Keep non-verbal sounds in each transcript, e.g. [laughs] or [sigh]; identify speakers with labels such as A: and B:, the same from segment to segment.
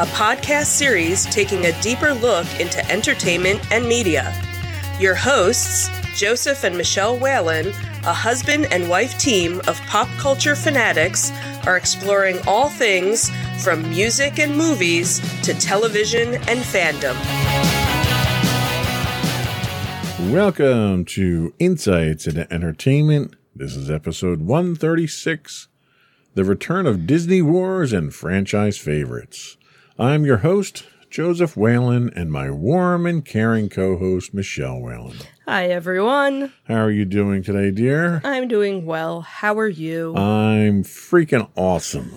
A: a podcast series taking a deeper look into entertainment and media. Your hosts, Joseph and Michelle Whalen, a husband and wife team of pop culture fanatics, are exploring all things from music and movies to television and fandom.
B: Welcome to Insights into Entertainment. This is episode 136 The Return of Disney Wars and Franchise Favorites. I'm your host, Joseph Whalen, and my warm and caring co host, Michelle Whalen.
A: Hi, everyone.
B: How are you doing today, dear?
A: I'm doing well. How are you?
B: I'm freaking awesome.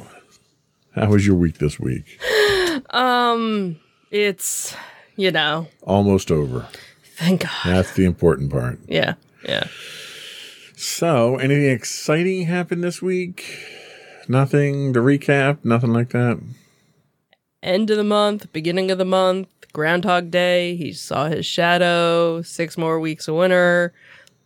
B: How was your week this week? [sighs]
A: um, it's, you know,
B: Almost over.
A: thank God.
B: That's the important part.
A: Yeah, yeah.
B: So, anything exciting happened this week? Nothing to recap? Nothing like that?
A: End of the month, beginning of the month, Groundhog Day. He saw his shadow, six more weeks of winter,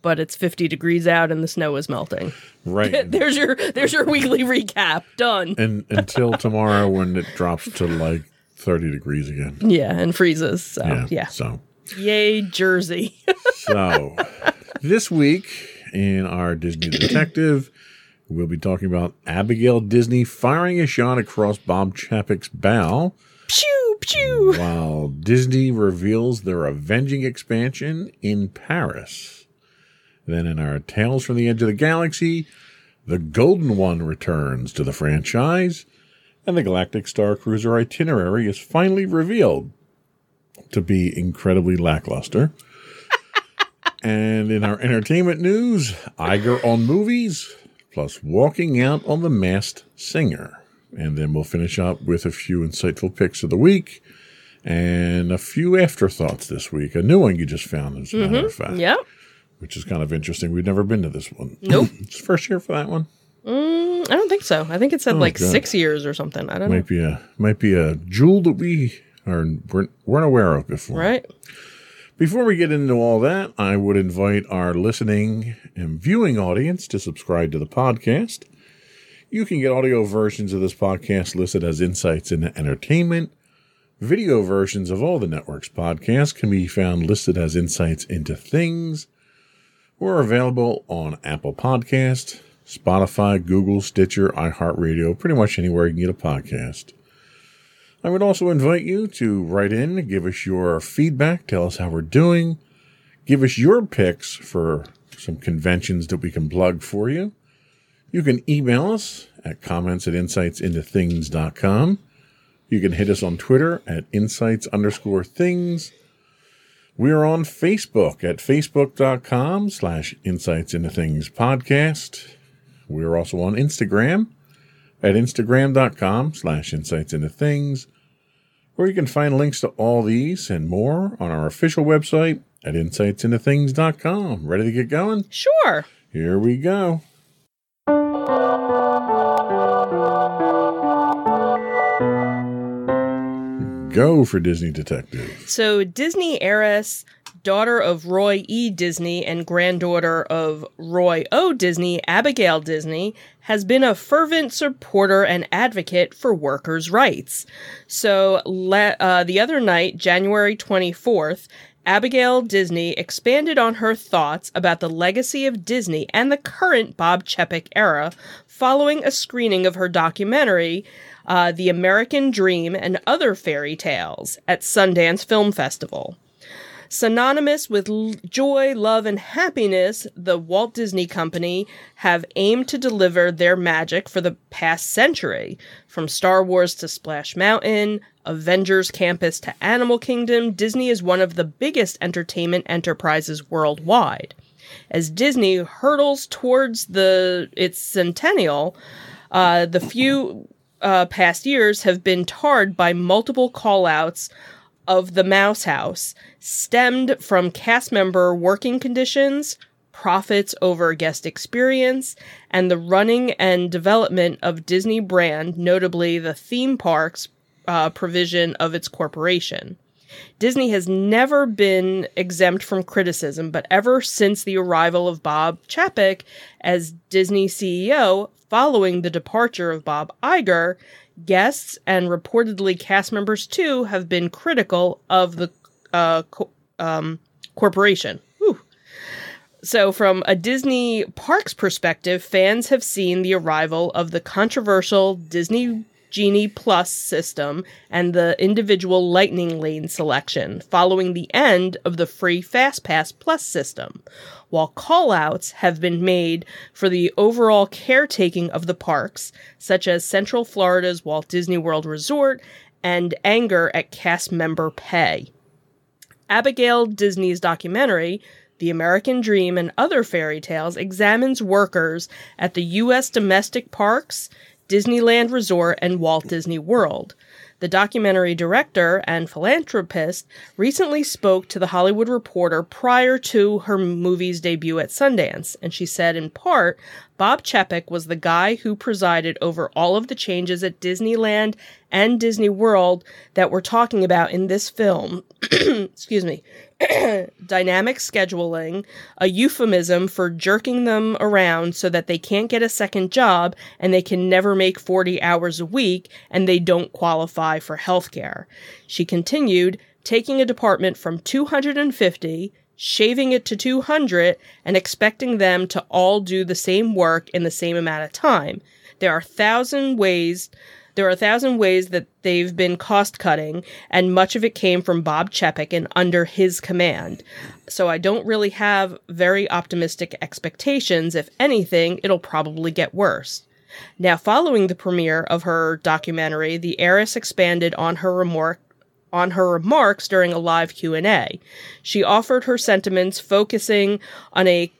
A: but it's 50 degrees out and the snow is melting.
B: Right. [laughs]
A: There's your there's your weekly recap. Done.
B: and until tomorrow when it drops to like 30 degrees again.
A: Yeah, and freezes. So,
B: Yeah.
A: yeah.
B: So,
A: Yay, Jersey. [laughs]
B: so this week in our Disney Detective, we'll be talking about Abigail Disney firing a shot across Bob Chapek's bow
A: pew, pew.
B: while Disney reveals their avenging expansion in Paris. Then in our Tales from the Edge of the Galaxy, the Golden One returns to the franchise, and the Galactic Star Cruiser itinerary is finally revealed to be incredibly lackluster. [laughs] and in our entertainment news, Iger on movies, plus walking out on the masked singer. And then we'll finish up with a few insightful picks of the week and a few afterthoughts this week. A new one you just found, as a matter of fact,
A: Yep.
B: which is kind of interesting. We've never been to this one.
A: Nope. [laughs]
B: it's first year for that one.
A: Mm, I don't think so. I think it said like
B: God.
A: six years or something. I don't know.
B: Might be a might be a jewel that we are weren't, weren't aware of before.
A: Right?
B: Before we get into all that, I would invite our listening and viewing audience to subscribe to the podcast. You can get audio versions of this podcast listed as Insights into Entertainment. Video versions of all the network's podcasts can be found listed as Insights into Things. We're available on Apple Podcast, Spotify, Google, Stitcher, iHeartRadio, pretty much anywhere you can get a podcast. I would also invite you to write in, give us your feedback, tell us how we're doing, give us your picks for some conventions that we can plug for you. You can email us at comments at insightsintothings.com. You can hit us on Twitter at insights underscore things. We are on Facebook at facebook.com slash insights into things podcast. We are also on Instagram at instagram.com slash insights into things, where you can find links to all these and more on our official website at insightsintothings.com. Ready to get going?
A: Sure.
B: Here we go. Go for Disney Detective.
A: So, Disney heiress, daughter of Roy E. Disney and granddaughter of Roy O. Disney, Abigail Disney, has been a fervent supporter and advocate for workers' rights. So, le- uh, the other night, January 24th, Abigail Disney expanded on her thoughts about the legacy of Disney and the current Bob Chapek era following a screening of her documentary, uh, The American Dream and Other Fairy Tales, at Sundance Film Festival. Synonymous with l- joy, love, and happiness, the Walt Disney Company have aimed to deliver their magic for the past century. From Star Wars to Splash Mountain, Avengers Campus to Animal Kingdom, Disney is one of the biggest entertainment enterprises worldwide. As Disney hurtles towards the its centennial, uh, the few uh, past years have been tarred by multiple callouts of the Mouse House, stemmed from cast member working conditions, profits over guest experience, and the running and development of Disney brand, notably the theme parks uh, provision of its corporation. Disney has never been exempt from criticism, but ever since the arrival of Bob Chapek as Disney CEO, following the departure of Bob Iger, guests and reportedly cast members too have been critical of the uh, co- um, corporation. So, from a Disney parks perspective, fans have seen the arrival of the controversial Disney Genie Plus system and the individual Lightning Lane selection following the end of the free FastPass Plus system, while callouts have been made for the overall caretaking of the parks, such as Central Florida's Walt Disney World Resort and anger at cast member pay. Abigail Disney's documentary, The American Dream and Other Fairy Tales, examines workers at the U.S. domestic parks Disneyland Resort, and Walt Disney World. The documentary director and philanthropist recently spoke to The Hollywood Reporter prior to her movie's debut at Sundance, and she said, in part, Bob Chapek was the guy who presided over all of the changes at Disneyland and Disney World that we're talking about in this film. [clears throat] Excuse me. [clears throat] Dynamic scheduling, a euphemism for jerking them around so that they can't get a second job and they can never make 40 hours a week and they don't qualify for health care. She continued, taking a department from 250 shaving it to 200 and expecting them to all do the same work in the same amount of time. There are thousand ways there are a thousand ways that they've been cost cutting, and much of it came from Bob Chapek and under his command. So I don't really have very optimistic expectations. If anything, it'll probably get worse. Now, following the premiere of her documentary, the heiress expanded on her remark on her remarks during a live Q&A. She offered her sentiments focusing on a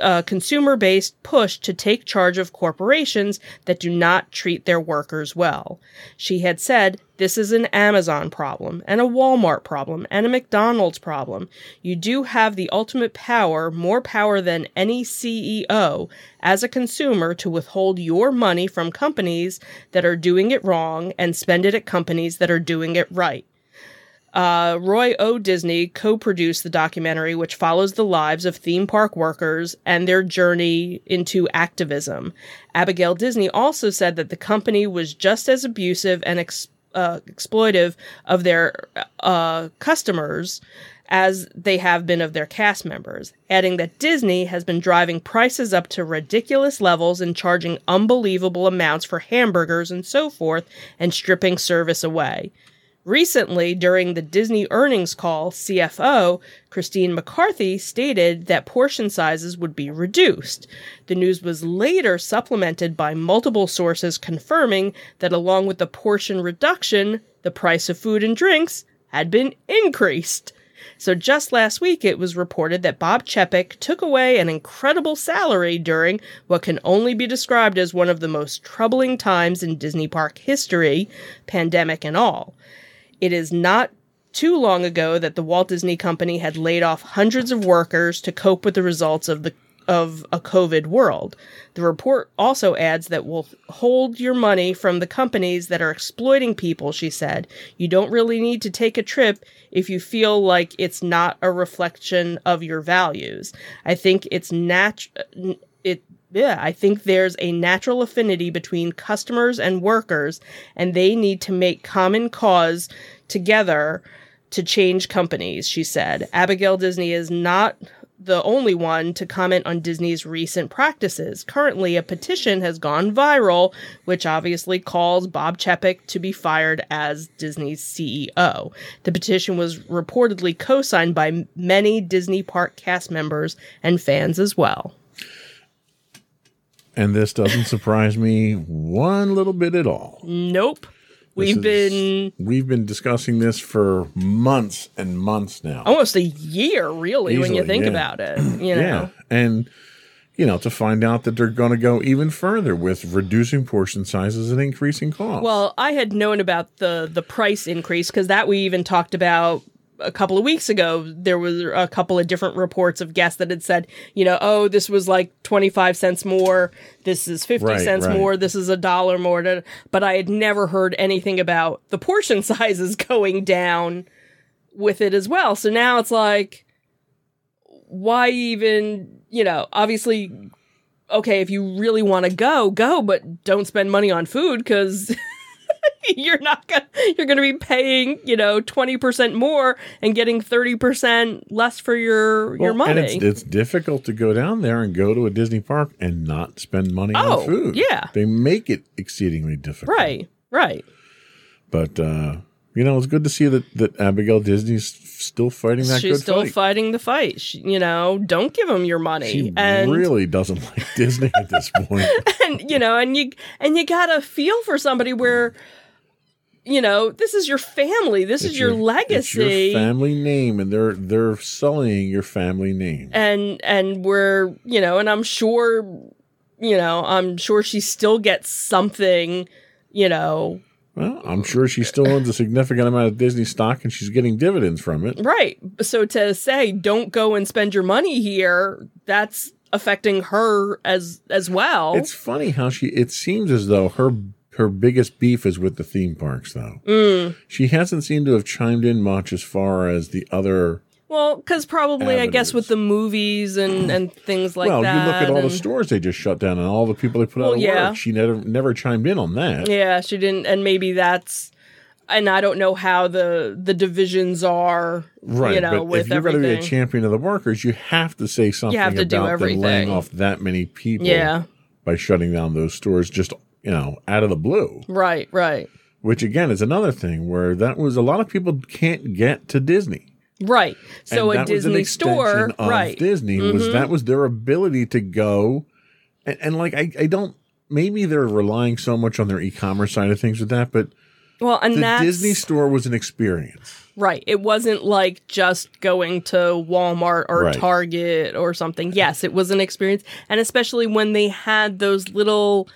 A: uh, consumer based push to take charge of corporations that do not treat their workers well. She had said, This is an Amazon problem, and a Walmart problem, and a McDonald's problem. You do have the ultimate power, more power than any CEO, as a consumer to withhold your money from companies that are doing it wrong and spend it at companies that are doing it right. Uh, Roy O. Disney co produced the documentary, which follows the lives of theme park workers and their journey into activism. Abigail Disney also said that the company was just as abusive and ex- uh, exploitive of their uh, customers as they have been of their cast members, adding that Disney has been driving prices up to ridiculous levels and charging unbelievable amounts for hamburgers and so forth and stripping service away. Recently, during the Disney earnings call, CFO Christine McCarthy stated that portion sizes would be reduced. The news was later supplemented by multiple sources confirming that along with the portion reduction, the price of food and drinks had been increased. So just last week, it was reported that Bob Chapek took away an incredible salary during what can only be described as one of the most troubling times in Disney park history, pandemic and all. It is not too long ago that the Walt Disney Company had laid off hundreds of workers to cope with the results of the of a COVID world. The report also adds that we'll hold your money from the companies that are exploiting people, she said. You don't really need to take a trip if you feel like it's not a reflection of your values. I think it's nat it yeah, I think there's a natural affinity between customers and workers, and they need to make common cause together to change companies, she said. Abigail Disney is not the only one to comment on Disney's recent practices. Currently, a petition has gone viral, which obviously calls Bob Chapek to be fired as Disney's CEO. The petition was reportedly co signed by many Disney park cast members and fans as well
B: and this doesn't surprise me one little bit at all.
A: Nope. We've is, been
B: we've been discussing this for months and months now.
A: Almost a year, really, Easily, when you think yeah. about it. You know? Yeah.
B: And you know, to find out that they're going to go even further with reducing portion sizes and increasing costs.
A: Well, I had known about the the price increase because that we even talked about a couple of weeks ago. There was a couple of different reports of guests that had said, you know, oh, this was like twenty five cents more. This is fifty
B: Right,
A: cents
B: right.
A: more. This is a dollar more. But I had never heard anything about the portion [laughs] sizes going down with it as well. So now it's like, why even? You know, obviously okay, if you really want to go, go, but don't spend money on food because [laughs] [laughs] you're not gonna you're gonna be paying you know twenty percent more and getting thirty percent less for your your money.
B: And it's, it's difficult to go down there and go to a Disney park and not spend money
A: Oh,
B: on food.
A: yeah.
B: They make it exceedingly difficult.
A: right, right.
B: But, uh, you know, it's good to see that, that Abigail Disney's still fighting that
A: She's still
B: fight.
A: fighting the fight. She, you know, don't give them your money.
B: She
A: and
B: really doesn't [laughs] like Disney at this point. [laughs]
A: and you know, and you and you gotta feel for somebody where. You know, this is your family. This
B: It's
A: is your,
B: It's
A: legacy.
B: your family name, and they're they're sullying your family name.
A: and and we're you know and i'm sure you know i'm sure she still gets something you know
B: Well, I'm sure she still owns a significant amount of Disney stock, and she's getting dividends from it.
A: right so to say don't go and spend your money here that's affecting her as as well
B: It's funny how she. It seems as though her her biggest beef is with the theme parks, though.
A: Mm.
B: She hasn't seemed to have chimed in much as far as the other.
A: Well because probably i guess with the movies and and things like
B: well,
A: that Well,
B: you look at all the stores they just shut down and all the people they put out
A: Well,
B: of
A: yeah.
B: work. She never never chimed in on that.
A: yeah she didn't and maybe that's and i don't know how the the divisions are
B: Right,
A: you know
B: but
A: with
B: if you're going to be a champion of the workers, you have to say something You
A: have to do
B: about them laying off that many people
A: yeah
B: by shutting down those stores just you know out of the blue.
A: right right
B: Which again is another thing where that was a lot of people can't get to Disney.
A: Right. So
B: And
A: a
B: was
A: Disney store, right.
B: Disney was
A: Mhm.
B: that was their ability to go and, and like I, I don't maybe they're relying so much on their e-commerce side of things with that, but
A: Well, and
B: the Disney store was an experience.
A: right. It wasn't like just going to Walmart or
B: Right.
A: Target or something. Yes, it was an experience, and especially when they had those little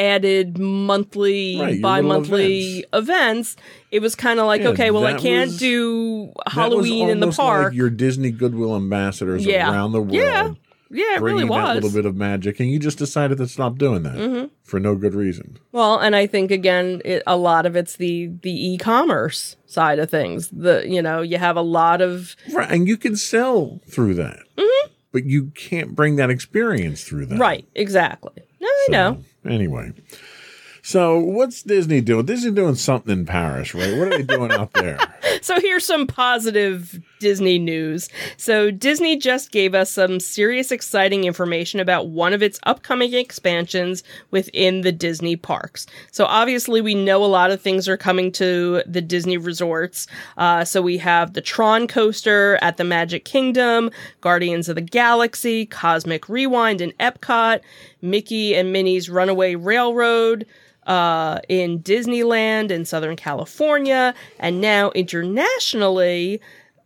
A: added monthly,
B: Right,
A: bi-monthly
B: little
A: events. It was kind of like,
B: Yeah,
A: okay, well, I can't
B: was-
A: do Halloween in the park.
B: like your Disney Goodwill ambassadors
A: Yeah.
B: around the world.
A: Yeah, yeah, it really was.
B: little bit of magic, and you just decided to stop doing that
A: Mm-hmm.
B: for no good reason.
A: Well, and I think again, it, a lot of it's the the e-commerce side of things. The you know you have a lot of
B: Right, and you can sell through that, but you can't bring that experience through that.
A: Mm-hmm. right, exactly. No, I know.
B: Anyway, so what's Disney doing? Disney doing something in Paris, right? What are they doing out there? [laughs]
A: So here's some positive Disney news. So Disney just gave us some serious exciting information about one of its upcoming expansions within the Disney parks. So obviously we know a lot of things are coming to the Disney resorts. Uh, so we have the Tron coaster at the Magic Kingdom, Guardians of the Galaxy, Cosmic Rewind in Epcot, Mickey and Minnie's Runaway Railroad, uh, in Disneyland in Southern California, and now internationally,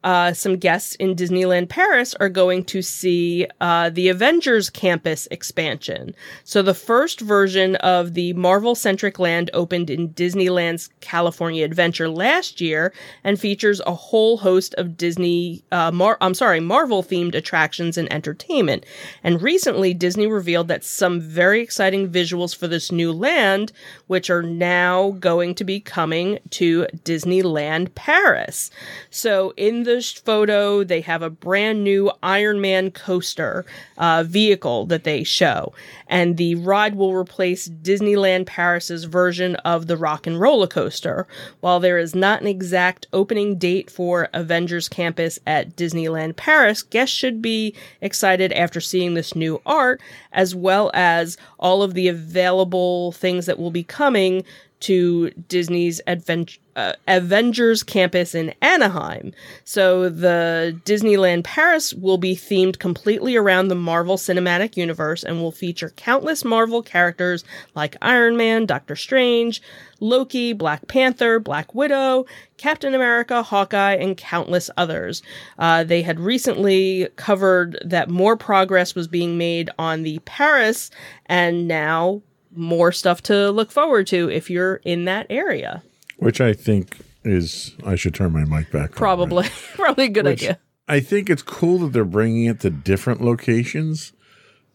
A: uh, some guests in Disneyland Paris are going to see uh, the Avengers campus expansion. So, the first version of the Marvel centric land opened in Disneyland's California Adventure last year and features a whole host of Disney, uh, Mar- I'm sorry, Marvel themed attractions and entertainment. And recently, Disney revealed that some very exciting visuals for this new land, which are now going to be coming to Disneyland Paris. So, in the photo, they have a brand new Iron Man coaster uh, vehicle that they show, and the ride will replace Disneyland Paris's version of the Rock and Roller Coaster. While there is not an exact opening date for Avengers Campus at Disneyland Paris, guests should be excited after seeing this new art, as well as all of the available things that will be coming to Disney's Advent- uh, Avengers campus in Anaheim. So the Disneyland Paris will be themed completely around the Marvel Cinematic Universe and will feature countless Marvel characters like Iron Man, Doctor Strange, Loki, Black Panther, Black Widow, Captain America, Hawkeye, and countless others. Uh, they had recently covered that more progress was being made on the Paris, and now more stuff to look forward to if you're in that area.
B: Which I think is, I should turn my mic back. on,
A: Probably,
B: right? [laughs]
A: probably a good
B: Which
A: idea.
B: I think it's cool that they're bringing it to different locations.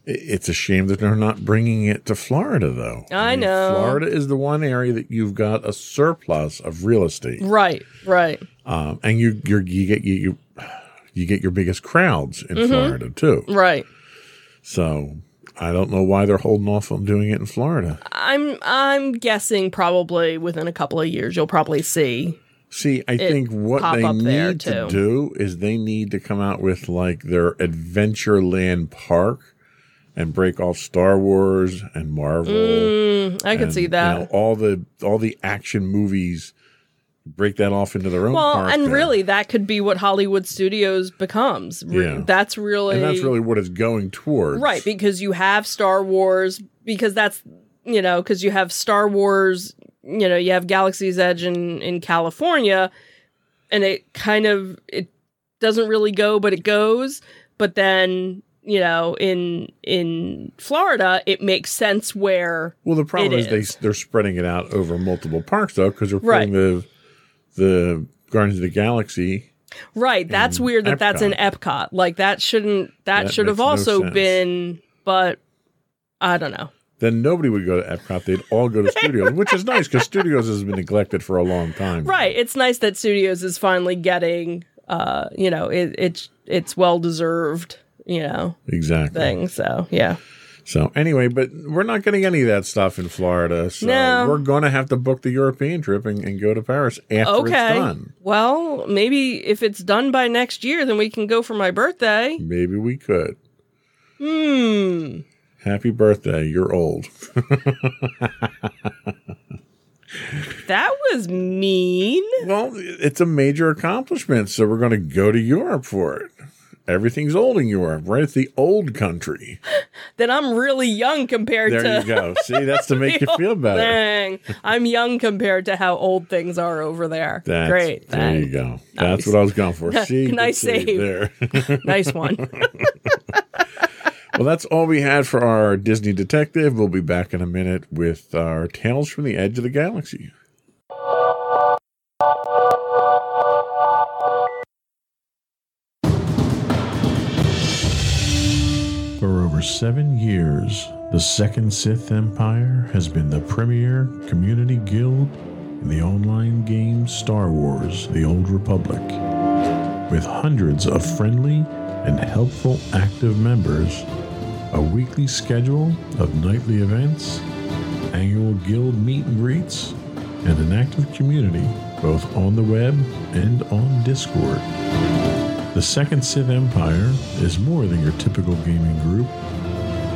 B: It's a shame that they're not bringing it to Florida, though.
A: I know.
B: Florida is the one area that you've got a surplus of real estate,
A: Right, right.
B: um, and you you're, you get you, you you get your biggest crowds in Florida too.
A: Right.
B: So I don't know why they're holding off on doing it in Florida.
A: I'm I'm guessing probably within a couple of years you'll probably see.
B: See, I think what they need to do is they need to come out with like their Adventureland park and break off Star Wars and Marvel.
A: Mm, I could
B: and,
A: see
B: you
A: that.
B: know, all the all the action movies. Break that off into their own.
A: well, and
B: there.
A: really that could be what Hollywood Studios becomes.
B: Yeah.
A: That's really
B: and that's really what it's going towards.
A: Right, because you have Star Wars, because that's, you know, because you have Star Wars, you know, you have Galaxy's Edge in, in California, and it kind of, it doesn't really go, but it goes. But then, you know, in, in Florida, it makes sense where,
B: Well, the problem is,
A: is.
B: they they're spreading it out over multiple parks though, because they're
A: Right.
B: putting the the Guardians of the Galaxy.
A: right, that's weird that that's in Epcot. Like that shouldn't, that,
B: That
A: should have
B: makes no
A: also been, but I don't know.
B: Then nobody would go to Epcot; they'd all go to Studios, [laughs] which is nice because Studios has been neglected for a long time.
A: Right. It's nice that Studios is finally getting, uh, you know, it, it's it's well deserved, you know,
B: Exactly.
A: thing. So yeah,
B: So anyway, but we're not getting any of that stuff in Florida. So
A: No.
B: we're going to have to book the European trip and, and go to Paris after it's
A: okay.
B: done.
A: Well, maybe if it's done by next year, then we can go for my birthday.
B: Maybe we could.
A: Hmm.
B: Happy birthday! You're old. [laughs]
A: That was mean.
B: Well, it's a major accomplishment, so we're going to go to Europe for it. Everything's old in Europe, right? It's the old country. [laughs]
A: Then I'm really young compared
B: There
A: to.
B: There you go. See, that's to [laughs] make you feel better.
A: thing. I'm young compared to how old things are over there.
B: That's,
A: Great.
B: There you
A: thanks.
B: go. That's what I was going for. See,
A: Nice [laughs] save.
B: there.
A: Nice one.
B: well, that's all we had for our Disney detective. We'll be back in a minute with our Tales from the Edge of the Galaxy. Over seven years, the Second Sith Empire has been the premier community guild in the online game Star Wars The Old Republic. With hundreds of friendly and helpful active members, a weekly schedule of nightly events, annual guild meet and greets, and an active community both on the web and on Discord. The Second Sith Empire is more than your typical gaming group.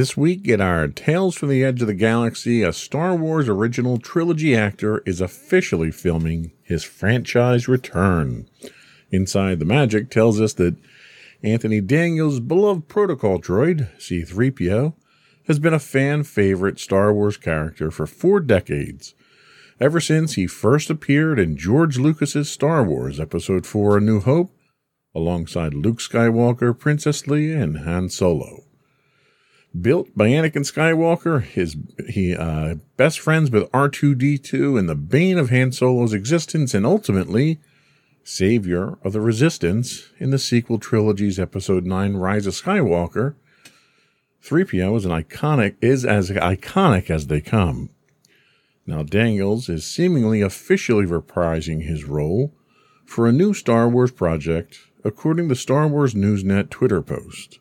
B: This week in our Tales from the Edge of the Galaxy, a Star Wars original trilogy actor is officially filming his franchise return. Inside the Magic tells us that Anthony Daniels' beloved protocol droid, C3PO, has been a fan favorite Star Wars character for four decades, ever since he first appeared in George Lucas's Star Wars Episode 4 A New Hope, alongside Luke Skywalker, Princess Leia, and Han Solo. Built by Anakin Skywalker, his he uh, best friends with R2D2 and the bane of Han Solo's existence, and ultimately savior of the Resistance in the sequel trilogy's Episode 9 Rise of Skywalker, 3PO is an iconic is as iconic as they come. Now Daniels is seemingly officially reprising his role for a new Star Wars project, according to Star Wars Newsnet Twitter post.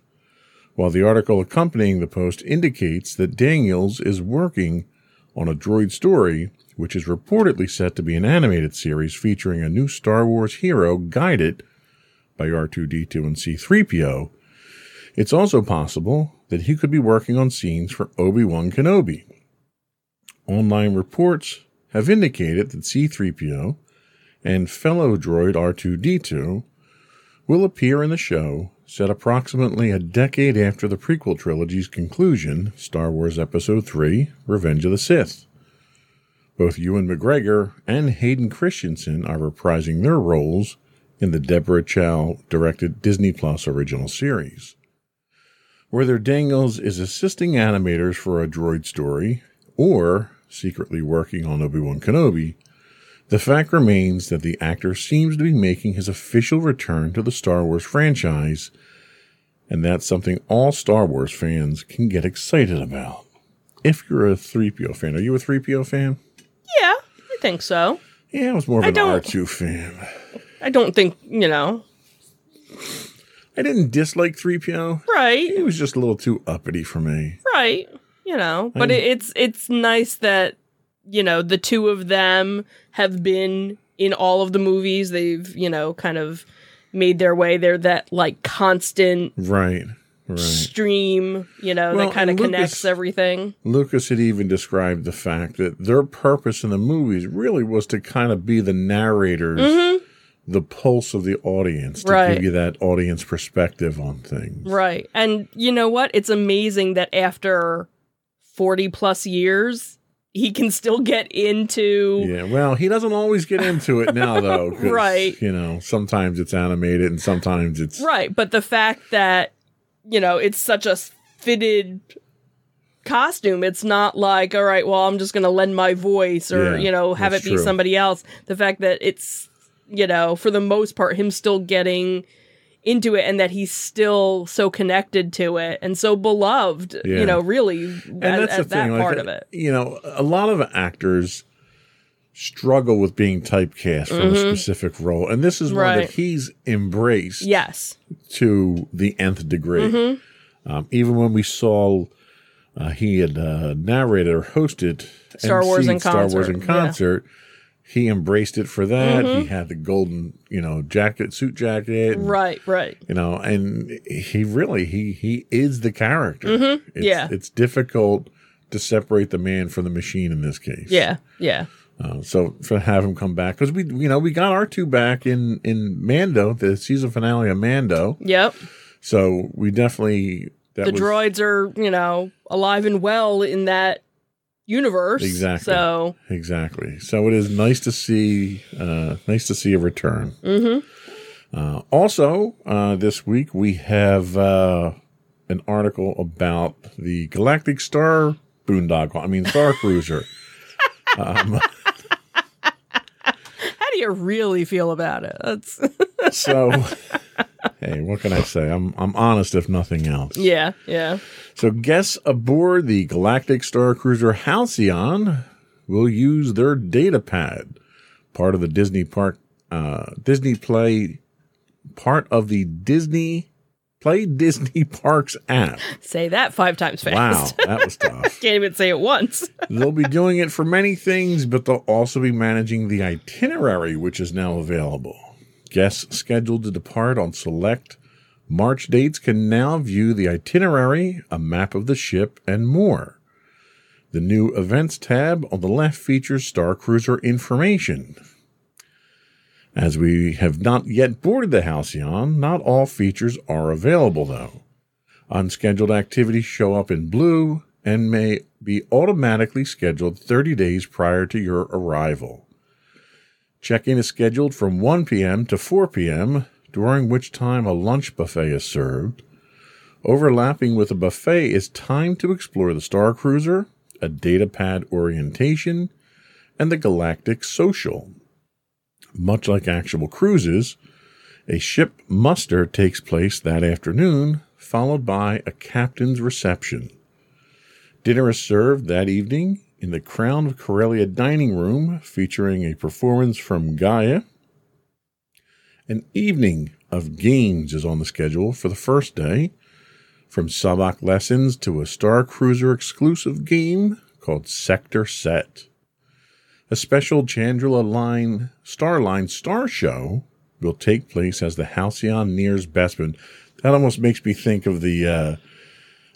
B: While the article accompanying the post indicates that Daniels is working on a droid story, which is reportedly set to be an animated series featuring a new Star Wars hero guided by R2D2 and C3PO, it's also possible that he could be working on scenes for Obi-Wan Kenobi. Online reports have indicated that C3PO and fellow droid R2D2 will appear in the show set approximately a decade after the prequel trilogy's conclusion, Star Wars Episode III Revenge of the Sith. Both Ewan McGregor and Hayden Christensen are reprising their roles in the Deborah Chow directed Disney Plus original series. Whether Daniels is assisting animators for a droid story or secretly working on Obi Wan Kenobi, the fact remains that the actor seems to be making his official return to the Star Wars franchise, and that's something all Star Wars fans can get excited about. If you're a 3PO fan, are you a 3PO fan?
A: Yeah, I think so.
B: Yeah, I was more of
A: I
B: an
A: don't-
B: R2 fan.
A: I don't think, you know,
B: I didn't dislike 3PO.
A: right,
B: He was just a little too uppity for me.
A: right, you know, but
B: I-
A: it's it's nice that you know the two of them have been in all of the movies. They've you know kind of made their way. They're that like constant
B: Right, right.
A: stream, you know,
B: Well,
A: that kind of connects everything.
B: Lucas had even described the fact that their purpose in the movies really was to kind of be the narrators, the pulse of the audience, to
A: Mm-hmm. Right.
B: give you that audience perspective on things.
A: Right. And you know what? It's amazing that after 40 plus years, he can still get into
B: Yeah, well, he doesn't always get into it now, though [laughs]
A: Right.
B: You know, sometimes it's animated and sometimes it's.
A: Right, but the fact that you know it's such a fitted costume, it's not like all right, well, I'm just going to lend my voice or
B: Yeah,
A: you know have it be
B: true.
A: somebody else. The fact that it's you know for the most part him still getting into it and that he's still so connected to it and so beloved
B: Yeah.
A: you know really
B: And
A: as,
B: that's the
A: as that
B: thing. like,
A: part of it
B: You know, a lot of actors struggle with being typecast for a specific role. And this is one
A: Mm-hmm.
B: That he's embraced.
A: yes
B: to the nth degree.
A: Mm-hmm.
B: Um, even when we saw uh, he had uh, narrated or hosted
A: Star Wars in
B: Star Wars
A: concert, yeah. Mm-hmm.
B: he embraced it for that. He had the golden, you know, jacket, suit jacket, and,
A: right right
B: You know, and he really he he is the character.
A: Mm-hmm. Yeah.
B: it's difficult to separate the man from the machine in this case.
A: yeah yeah
B: Uh, so to have him come back because we you know we got R2 back in in Mando the season finale of Mando.
A: yep
B: So we definitely that
A: the
B: was,
A: droids are you know alive and well in that universe
B: Exactly.
A: so
B: exactly. So it is nice to see uh, nice to see a return. Mm-hmm. Uh, also, uh, this week we have uh, an article about the Galactic Star Boondoggle. I mean Star [laughs] Cruiser. um,
A: how do you really feel about it that's [laughs] [laughs]
B: so, hey, what can I say? I'm I'm honest, if nothing else.
A: yeah yeah
B: So guests aboard the Galactic Star Cruiser Halcyon will use their data pad, part of the Disney Park, uh, Disney Play, part of the Disney Play Disney [laughs] Parks app.
A: say that five times fast.
B: Wow, [laughs] that was tough.
A: can't even say it once [laughs]
B: They'll be doing it for many things, but they'll also be managing the itinerary, which is now available. Guests scheduled to depart on select March dates can now view the itinerary, a map of the ship, and more. The new Events tab on the left features Star Cruiser information. As we have not yet boarded the Halcyon, not all features are available though. Unscheduled activities show up in blue and may be automatically scheduled 30 days prior to your arrival. Check-in is scheduled from 1 p.m. to 4 p.m., during which time a lunch buffet is served. Overlapping with the buffet is time to explore the Star Cruiser, a data pad orientation, and the Galactic Social. Much like actual cruises, a ship muster takes place that afternoon, followed by a captain's reception. Dinner is served that evening in the Crown of Corellia dining room, featuring a performance from Gaya. An evening of games is on the schedule for the first day, from Sabacc lessons to a Star Cruiser exclusive game called Sector Set. A special Chandrila Line Starline Star Show will take place as the Halcyon nears Bespin. That almost makes me think of the uh,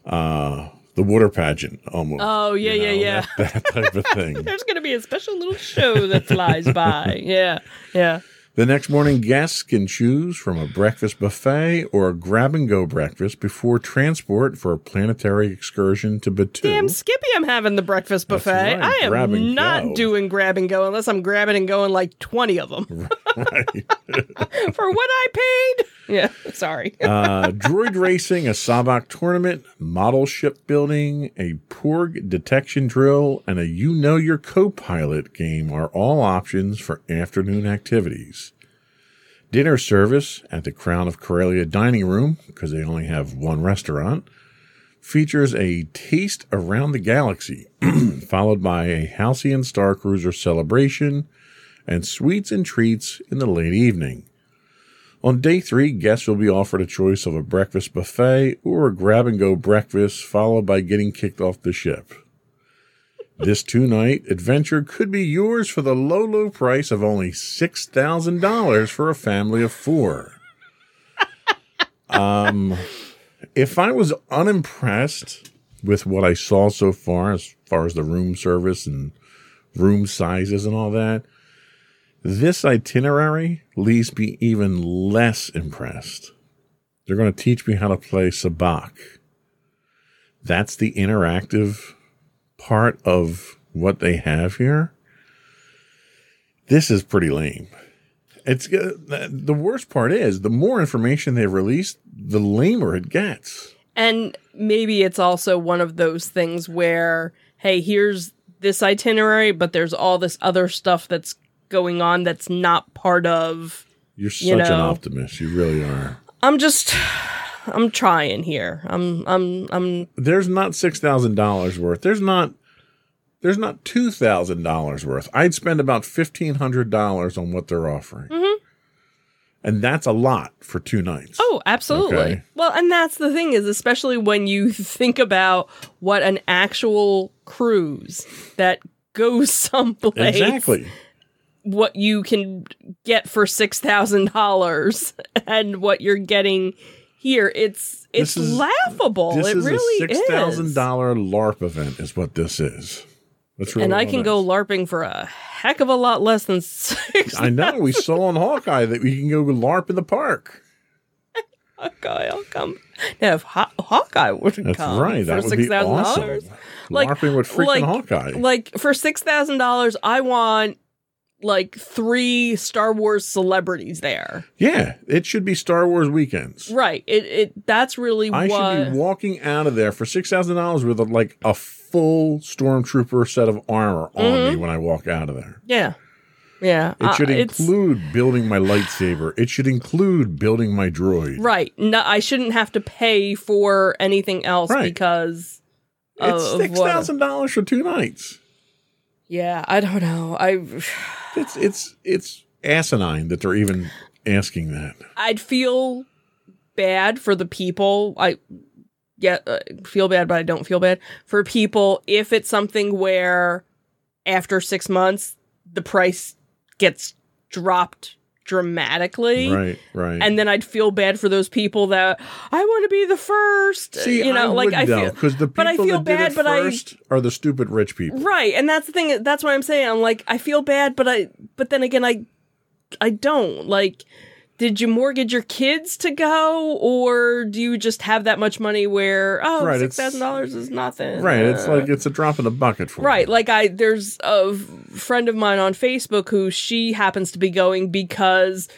B: uh, the water pageant almost.
A: Oh yeah,
B: you
A: yeah, yeah.
B: That, that type of thing. [laughs]
A: There's going to be a special little show that flies by. Yeah, yeah.
B: The next morning, guests can choose from a breakfast buffet or a grab and go breakfast before transport for a planetary excursion to Batuu.
A: Damn Skippy, I'm having the breakfast buffet.
B: right,
A: I am not
B: go.
A: doing grab and go unless I'm grabbing and going like 20 of them
B: Right. [laughs] [laughs]
A: for what I paid. Yeah, [laughs] sorry.
B: uh, droid racing, a Sabacc tournament, model ship building, a Porg detection drill, and a You Know Your Co-Pilot game are all options for afternoon activities. Dinner service at the Crown of Corellia dining room, because they only have one restaurant, features a taste around the galaxy, [clears throat] followed by a Halcyon Star Cruiser celebration and sweets and treats in the late evening. On day three, guests will be offered a choice of a breakfast buffet or a grab and go breakfast, followed by getting kicked off the ship. This two night adventure could be yours for the low, low price of only $6,000 for a family of four. Um, if I was unimpressed with what I saw so far, as far as the room service and room sizes and all that, this itinerary leaves me even less impressed. They're going to teach me how to play sabacc. That's the interactive part of what they have here. This is pretty lame. It's uh, the worst part is the more information they release, the lamer it gets.
A: And maybe it's also one of those things where, hey, here's this itinerary, but there's all this other stuff that's going on that's not part of.
B: You're such
A: You
B: an optimist. You really are.
A: I'm just, I'm trying here. I'm, I'm, I'm.
B: there's not six thousand dollars worth. There's not there's not two thousand dollars worth. I'd spend about fifteen hundred dollars on what they're offering, mm-hmm. and that's a lot for two nights.
A: Oh, absolutely.
B: Okay.
A: Well, and that's the thing is, especially when you think about what an actual cruise that goes [laughs] someplace
B: exactly.
A: what you can get for six thousand dollars and what you're getting here. It's it's
B: is-
A: laughable.
B: This
A: it
B: is
A: really
B: a six thousand
A: is.
B: dollar LARP event, is what this is. That's really
A: And I can
B: it
A: go. LARPing for a heck of a lot less than six. [laughs]
B: I know. We saw on Hawkeye that we can go LARP in the park. [laughs]
A: Hawkeye, I'll come. Now, if Haw- Hawkeye would
B: That's
A: come
B: right.
A: for
B: That would
A: six
B: be awesome.
A: dollars, Like-
B: LARPing with freaking
A: like-
B: Hawkeye.
A: like for six thousand dollars, I want like three Star Wars celebrities there.
B: yeah, it should be Star Wars weekends.
A: Right. It it that's really
B: I
A: what.
B: should be walking out of there for six thousand dollars with a, like a full stormtrooper set of armor on
A: Mm-hmm.
B: me when I walk out of there.
A: yeah. Yeah.
B: It should
A: uh, it's-
B: include building my lightsaber. It should include building my droid.
A: Right. No, I shouldn't have to pay for anything else
B: Right.
A: because
B: It's
A: of
B: six thousand dollars for two nights.
A: Yeah, I don't know. I [sighs]
B: It's it's it's asinine that they're even asking that.
A: I'd feel bad for the people. I yeah, uh, feel bad, but I don't feel bad for people if it's something where after six months the price gets dropped dramatically.
B: Right, right.
A: And then I'd feel bad for those people that I want to be the first.
B: See,
A: you know,
B: I
A: like I feel
B: because the people
A: but I feel
B: that
A: bad,
B: it
A: but I-
B: first are the stupid rich people.
A: right, and that's the thing. That's what I'm saying. I'm like, I feel bad, but I, but then again, I, I don't like. Did you mortgage your kids to go, or do you just have that much money where oh
B: Right,
A: six
B: it's-
A: thousand dollars is nothing?
B: Right, it's
A: Uh,
B: like it's a drop in the bucket for
A: Right,
B: them.
A: like I there's a friend of mine on Facebook who she happens to be going because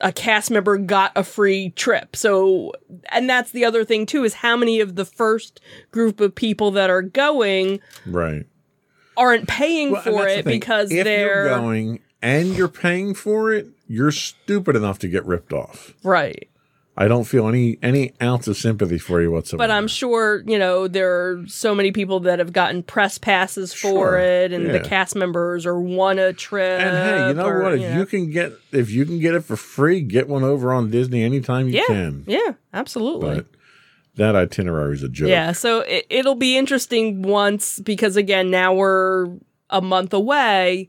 A: a cast member got a free trip. So and that's the other thing too is how many of the first group of people that are going
B: Right.
A: aren't paying
B: Well,
A: for it because
B: if
A: they're
B: you're going and you're paying for it, you're stupid enough to get ripped off.
A: right.
B: I don't feel any any ounce of sympathy for you whatsoever.
A: But I'm sure, you know, there are so many people that have gotten press passes for
B: Sure,
A: it and the cast members or won a trip.
B: and hey, you know
A: or,
B: what? If
A: you
B: you, can get if you can get it for free, get one over on Disney anytime you
A: Yeah.
B: can.
A: Yeah, absolutely.
B: But that itinerary is a joke.
A: Yeah, so it, it'll be interesting once because again, now we're a month away.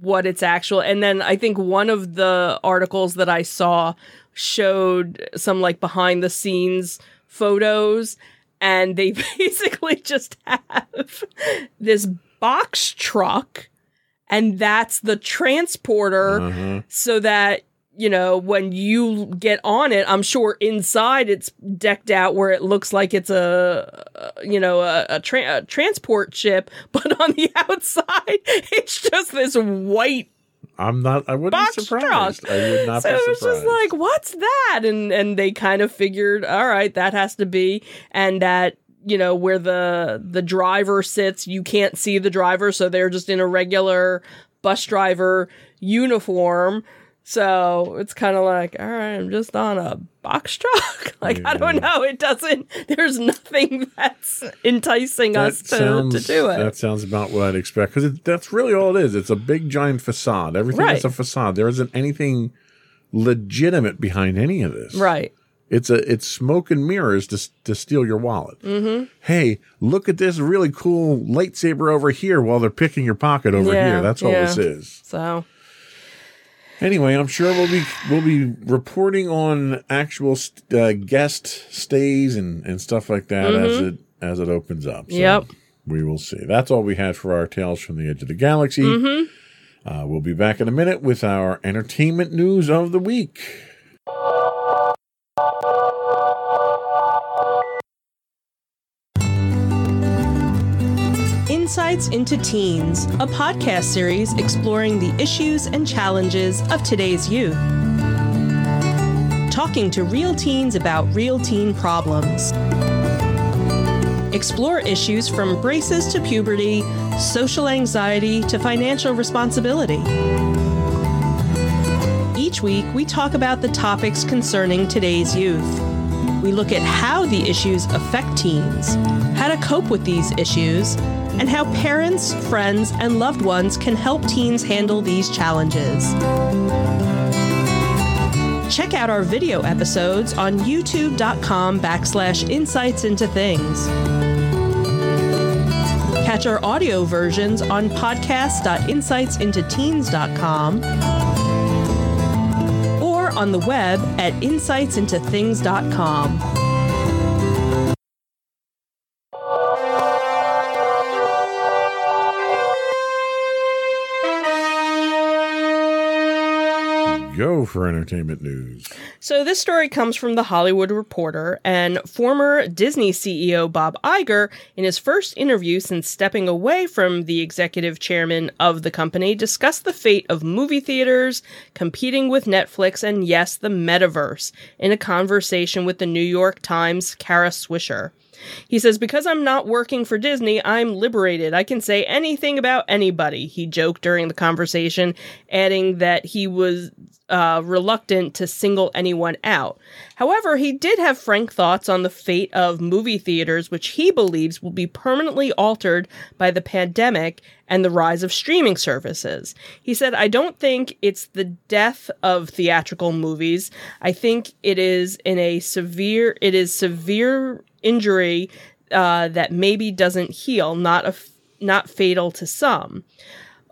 A: What it's actual, and then I think one of the articles that I saw showed some like behind the scenes photos, and they [laughs] basically just have this box truck, and that's the transporter
B: Uh-huh.
A: so that you know when you get on it i'm sure inside it's decked out where it looks like it's a, a you know a, a, tra- a transport ship [laughs] but on the outside it's just this white
B: I'm not. I wouldn't be surprised.
A: truck
B: I would not
A: so
B: be
A: it was just like what's that and and they kind of figured all right that has to be and that you know where the the driver sits you can't see the driver so they're just in a regular bus driver uniform so it's kind of like all right i'm just on a box [laughs] truck like i don't know it doesn't there's nothing that's enticing
B: that
A: us to,
B: sounds
A: to do it
B: that sounds about what I'd expect because that's really all it is. It's a big giant facade. Everything is a facade. There isn't anything legitimate behind any of this.
A: right
B: It's a it's smoke and mirrors to to steal your wallet. Mm-hmm. Hey, look at this really cool lightsaber over here while they're picking your pocket over
A: Yeah,
B: here. That's all
A: yeah.
B: this is.
A: so
B: Anyway, I'm sure we'll be we'll be reporting on actual st- uh, guest stays and, and stuff like that as it as it opens up. So
A: Mm-hmm. Yep.
B: we will see. That's all we had for our tales from the edge of the galaxy.
A: Mm-hmm.
B: Uh, we'll be back in a minute with our entertainment news of the week.
A: Insights into Teens, a podcast series exploring the issues and challenges of today's youth. Talking to real teens about real teen problems. Explore issues from braces to puberty, social anxiety to financial responsibility. Each week, we talk about the topics concerning today's youth. We look at how the issues affect teens, how to cope with these issues, and how parents, friends, and loved ones can help teens handle these challenges. Check out our video episodes on youtube.com backslash insights into things. Catch our audio versions on podcast.insightsintoteens.com or on the web at insightsintothings.com.
B: For entertainment news.
A: So, this story comes from The Hollywood Reporter, and former Disney CEO Bob Iger, in his first interview since stepping away from the executive chairman of the company, discussed the fate of movie theaters competing with Netflix and, yes, the metaverse in a conversation with the New York Times' Kara Swisher. He says, Because I'm not working for Disney, I'm liberated. I can say anything about anybody, he joked during the conversation, adding that he was uh, reluctant to single anyone out. However, he did have frank thoughts on the fate of movie theaters, which he believes will be permanently altered by the pandemic and the rise of streaming services. He said, I don't think it's the death of theatrical movies. I think it is in a severe, it is severe injury uh, that maybe doesn't heal, not a, not fatal to some.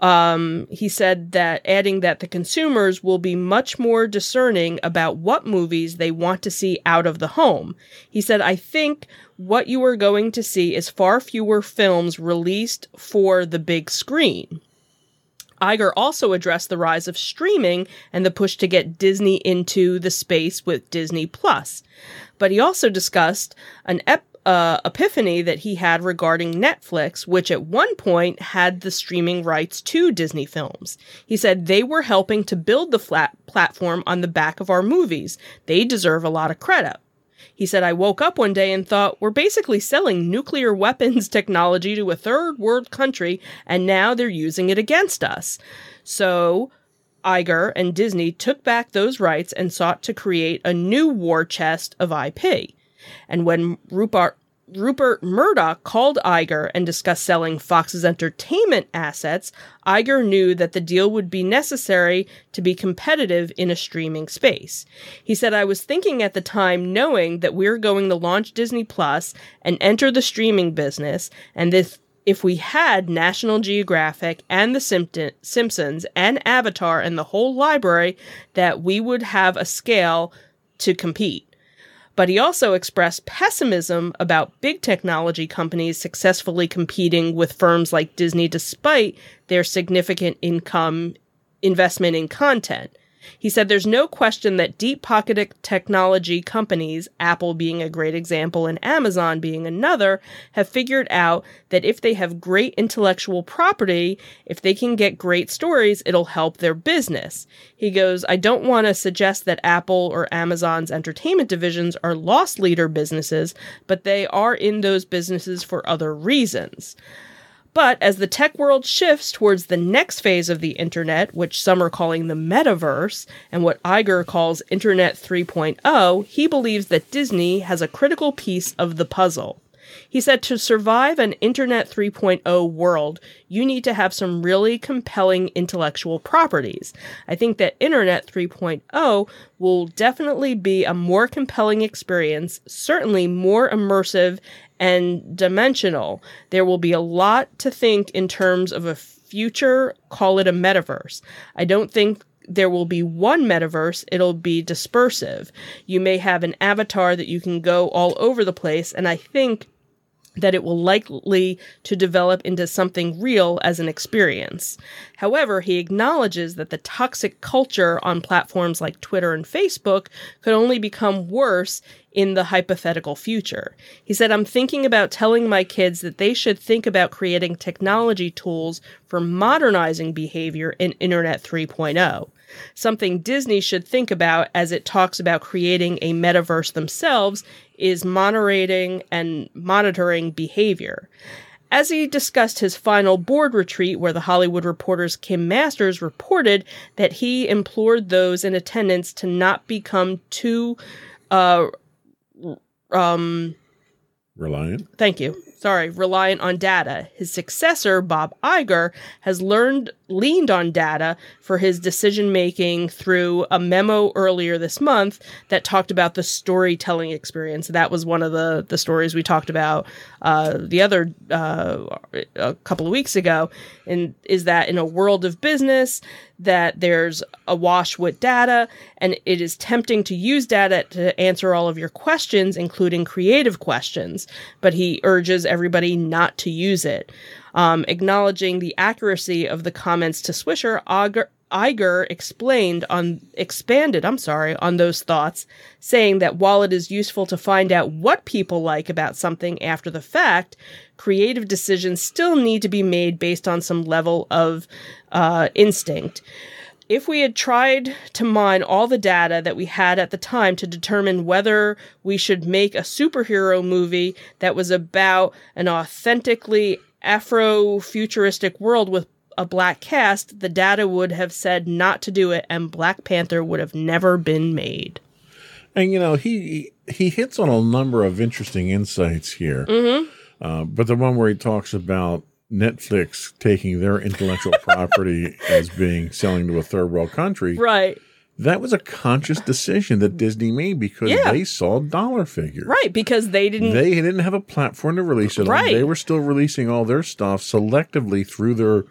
A: Um, he said that adding that the consumers will be much more discerning about what movies they want to see out of the home. He said, I think what you are going to see is far fewer films released for the big screen. Iger also addressed the rise of streaming and the push to get Disney into the space with Disney Plus. But he also discussed an ep- uh, epiphany that he had regarding Netflix, which at one point had the streaming rights to Disney films. He said they were helping to build the flat platform on the back of our movies. They deserve a lot of credit. He said, I woke up one day and thought, we're basically selling nuclear weapons [laughs] technology to a third world country, and now they're using it against us. So Iger and Disney took back those rights and sought to create a new war chest of IP. And when Rupert Rupert Murdoch called Iger and discussed selling Fox's entertainment assets, Iger knew that the deal would be necessary to be competitive in a streaming space. He said, I was thinking at the time, knowing that we're going to launch Disney Plus and enter the streaming business, and this if we had National Geographic and The Simpsons and Avatar and the whole library, that we would have a scale to compete. But he also expressed pessimism about big technology companies successfully competing with firms like Disney despite their significant income investment in content. He said there's no question that deep pocketed technology companies, Apple being a great example and Amazon being another, have figured out that if they have great intellectual property, if they can get great stories, it'll help their business. He goes, I don't want to suggest that Apple or Amazon's entertainment divisions are loss leader businesses, but they are in those businesses for other reasons. But as the tech world shifts towards the next phase of the internet, which some are calling the metaverse, and what Iger calls Internet 3.0, he believes that Disney has a critical piece of the puzzle. He said to survive an Internet 3.0 world, you need to have some really compelling intellectual properties. I think that Internet 3.0 will definitely be a more compelling experience, certainly more immersive and dimensional. There will be a lot to think in terms of a future, call it a metaverse. I don't think there will be one metaverse, it'll be dispersive. You may have an avatar that you can go all over the place, and I think that it will likely to develop into something real as an experience. However, he acknowledges that the toxic culture on platforms like Twitter and Facebook could only become worse in the hypothetical future. He said, I'm thinking about telling my kids that they should think about creating technology tools for modernizing behavior in Internet 3.0 something Disney should think about as it talks about creating a metaverse themselves is moderating and monitoring behavior. As he discussed his final board retreat, where the Hollywood Reporter's Kim Masters reported that he implored those in attendance to not become too, uh, um,
B: reliant.
A: Thank you sorry, reliant on data. His successor, Bob Iger, has learned leaned on data for his decision making through a memo earlier this month that talked about the storytelling experience. That was one of the the stories we talked about uh, the other uh, a couple of weeks ago. And is that in a world of business that there's a wash with data and it is tempting to use data to answer all of your questions, including creative questions. But he urges everybody not to use it. Um, acknowledging the accuracy of the comments to Swisher, Iger, explained on expanded, I'm sorry, on those thoughts, saying that while it is useful to find out what people like about something after the fact, creative decisions still need to be made based on some level of uh, instinct. If we had tried to mine all the data that we had at the time to determine whether we should make a superhero movie that was about an authentically Afro futuristic world with a black cast, the data would have said not to do it, and Black Panther would have never been made.
B: And you know, he he hits on a number of interesting insights here.
A: Mm-hmm.
B: Uh, but the one where he talks about Netflix taking their intellectual [laughs] property as being selling to a third world country.
A: Right.
B: That was a conscious decision that Disney made because yeah. they saw dollar figures.
A: Right, because they didn't
B: they didn't have a platform to release it
A: right.
B: on. They were still releasing all their stuff selectively through their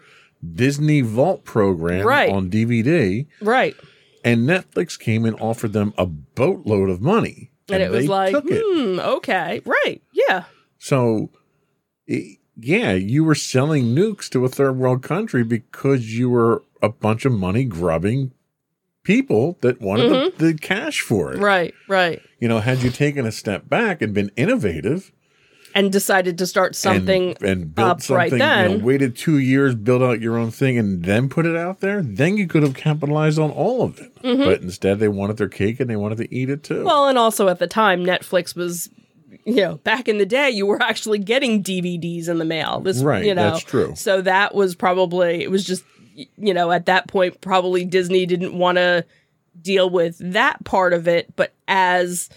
B: Disney Vault program
A: right.
B: on DVD.
A: Right.
B: And Netflix came and offered them a boatload of money.
A: And, and it was like, hmm, okay. Right. Yeah.
B: So yeah, you were selling nukes to a third world country because you were a bunch of money grubbing people that wanted mm-hmm. the, the, cash for it.
A: Right, right.
B: You know, had you taken a step back and been innovative
A: and decided to start something
B: and, and built
A: up
B: something,
A: right then,
B: you know, waited two years, build out your own thing, and then put it out there, then you could have capitalized on all of it. Mm-hmm. But instead, they wanted their cake and they wanted to eat it too.
A: Well, and also at the time, Netflix was you know, back in the day, you were actually getting DVDs in the mail. This,
B: right,
A: you know,
B: that's true.
A: So that was probably it was just you know, at that point, probably Disney didn't want to deal with that part of it. But as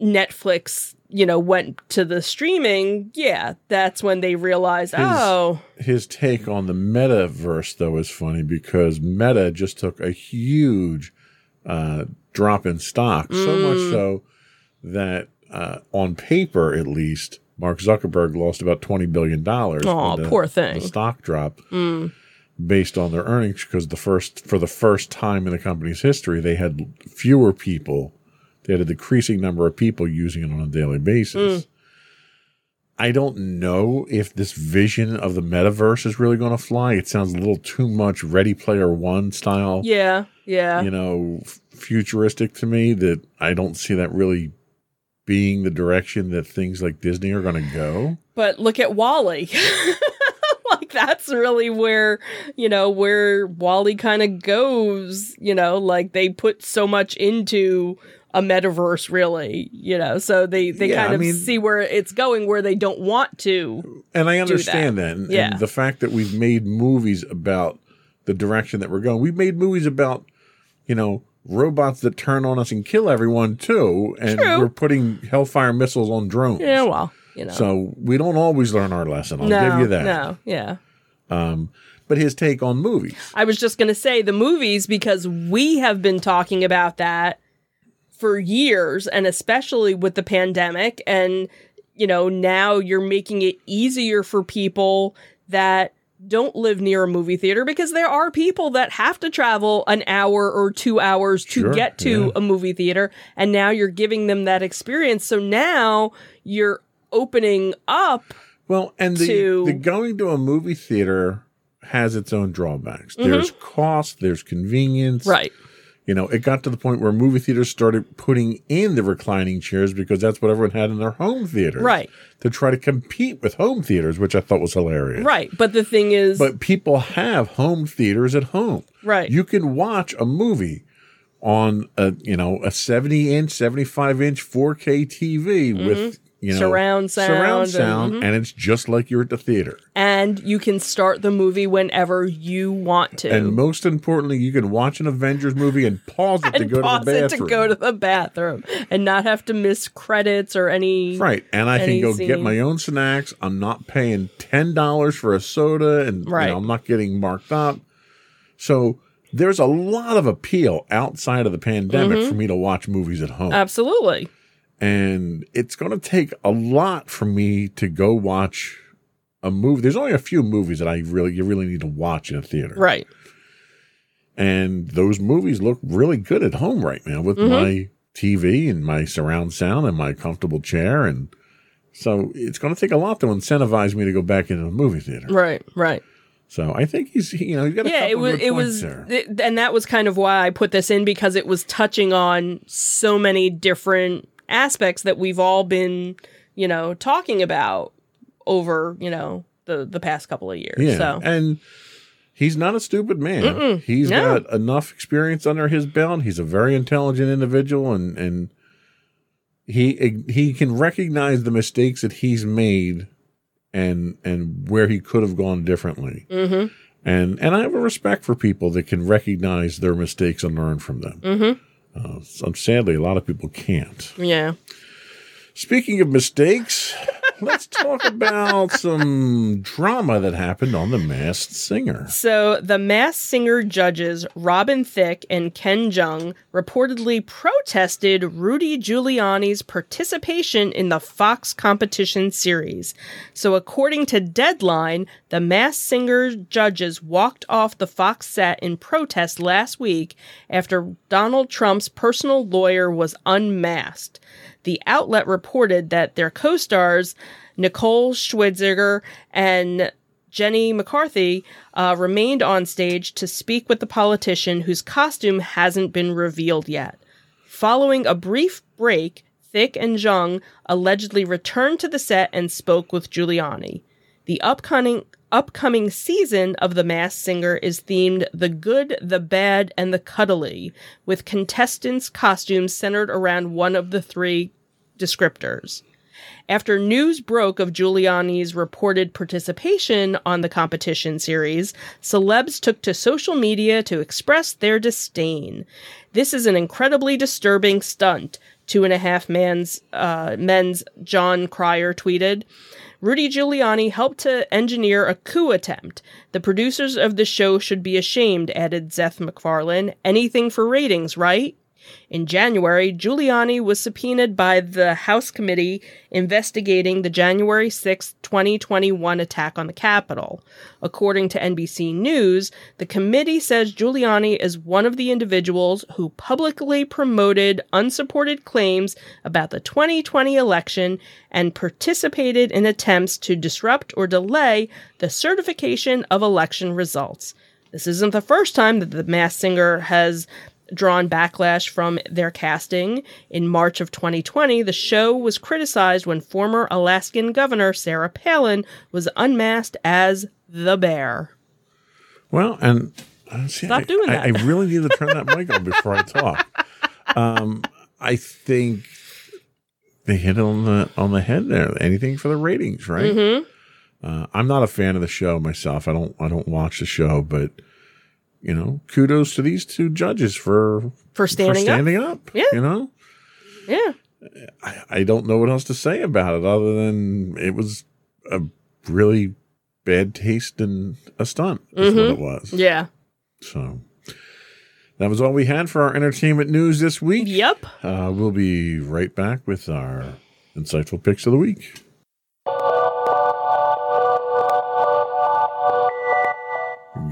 A: Netflix, you know, went to the streaming, yeah, that's when they realized,
B: His-
A: oh,
B: His take on the metaverse, though, is funny because Meta just took a huge uh, drop in stock, so much
A: Mm.
B: so that uh, on paper, at least, Mark Zuckerberg lost about twenty billion dollars.
A: Aw, poor thing.
B: The stock drop
A: mm,
B: based on their earnings because the first for the first time in the company's history, they had fewer people. They had a decreasing number of people using it on a daily basis. I don't know if this vision of the metaverse is really going to fly. It sounds a little too much Ready Player One style,
A: yeah, yeah.
B: you know, futuristic to me. That I don't see that really being the direction that things like Disney are going to go.
A: But look at WALL-E. [laughs] like that's really where, you know, where WALL-E kind of goes, you know, like they put so much into a metaverse really, you know. So they they
B: Yeah,
A: kind
B: I
A: of
B: mean-
A: see where it's going where they don't want to.
B: And I understand that. And,
A: Yeah.
B: and the fact that we've made movies about the direction that we're going. We've made movies about, you know, robots that turn on us and kill everyone too. And
A: True.
B: we're putting Hellfire missiles on drones.
A: Yeah, well, you know.
B: So we don't always learn our lesson. I'll
A: no,
B: give you that.
A: No, yeah.
B: Um, but his take on movies.
A: I was just going to say the movies because we have been talking about that for years and especially with the pandemic and you know now you're making it easier for people that don't live near a movie theater because there are people that have to travel an hour or 2 hours to
B: Sure,
A: get to
B: yeah.
A: a movie theater and now you're giving them that experience so now you're opening up
B: Well, and the,
A: to-
B: the going to a movie theater has its own drawbacks.
A: Mm-hmm.
B: There's cost, there's convenience.
A: right
B: You know, it got to the point where movie theaters started putting in the reclining chairs because that's what everyone had in their home theaters.
A: Right.
B: To try to compete with home theaters, which I thought was hilarious.
A: right but the thing is
B: But people have home theaters at home.
A: Right.
B: You can watch a movie on a, you know, a 70 inch, 75 inch 4K TV with, mm-hmm. You know,
A: Mm-hmm. Surround sound
B: surround
A: and-
B: sound,
A: mhm.
B: and it's just like you're at the theater.
A: and you can start the movie whenever you want to.
B: And most importantly, you can watch an Avengers movie and pause it to
A: and
B: go to
A: pause
B: the
A: it
B: bathroom.
A: to go to the bathroom and not have to miss credits or any
B: Right. And I can go get my own snacks. I'm not paying $10 for a soda and you know, I'm not getting marked up. So there's a lot of appeal outside of the pandemic
A: Mm-hmm.
B: for me to watch movies at home.
A: Absolutely.
B: And it's going to take a lot for me to go watch a movie. There's only a few movies that I really, you really need to watch in a theater.
A: Right.
B: And those movies look really good at home right now with
A: Mm-hmm.
B: my TV and my surround sound and my comfortable chair. And so it's going to take a lot to incentivize me to go back into the movie theater.
A: Right. Right.
B: So I think he's, you know, he's got a
A: Yeah,
B: couple
A: it was it was it- and that was kind of why I put this in because it was touching on so many different aspects that we've all been, you know, talking about over, you know, the the past couple of years.
B: Yeah.
A: So,
B: And he's not a stupid man. He's
A: no.
B: got enough experience under his belt. He's a very intelligent individual and, and he he can recognize the mistakes that he's made and and where he could have gone differently.
A: mhm.
B: And and I have a respect for people that can recognize their mistakes and learn from them.
A: Mhm.
B: Uh, sadly, a lot of people can't.
A: Yeah.
B: Speaking of mistakes, let's talk [laughs] about some drama that happened on The Masked Singer.
A: So the Masked Singer judges Robin Thicke and Ken Jeong reportedly protested Rudy Giuliani's participation in the Fox competition series. So according to Deadline, the Masked Singer judges walked off the Fox set in protest last week after Donald Trump's personal lawyer was unmasked. The outlet reported that their co-stars Nicole Scherzinger and Jenny McCarthy uh, remained on stage to speak with the politician whose costume hasn't been revealed yet. Following a brief break, Thicke and Jeong allegedly returned to the set and spoke with Giuliani. The upcoming upcoming season of The Masked Singer is themed The Good, the Bad, and the Cuddly, with contestants' costumes centered around one of the three descriptors. After news broke of Giuliani's reported participation on the competition series, celebs took to social media to express their disdain. This is an incredibly disturbing stunt, two and a half man's, uh, men's Jon Cryer tweeted. Rudy Giuliani helped to engineer a coup attempt. The producers of the show should be ashamed, added Seth MacFarlane. Anything for ratings, right? In January, Giuliani was subpoenaed by the House committee investigating the January 6, 2021 attack on the Capitol. According to NBC News, the committee says Giuliani is one of the individuals who publicly promoted unsupported claims about the 2020 election and participated in attempts to disrupt or delay the certification of election results. This isn't the first time that the mass singer has drawn backlash from their casting. In March of 2020, the show was criticized when former Alaskan Governor Sarah Palin was unmasked as the bear.
B: Well, and uh, see,
A: Stop
B: I,
A: doing that.
B: I really need to turn that mic on before I talk. Um, I think they hit it on the on the head there. Anything for the ratings, right?
A: Mm-hmm.
B: Uh, I'm not a fan of the show myself. I don't I don't watch the show, but you know, kudos to these two judges for
A: For standing,
B: for standing up.
A: Yeah.
B: You know.
A: Yeah.
B: I, I don't know what else to say about it other than it was a really bad taste and a stunt. Is what it was.
A: Yeah.
B: So that was all we had for our entertainment news this week.
A: Yep.
B: Uh, we'll be right back with our insightful picks of the week.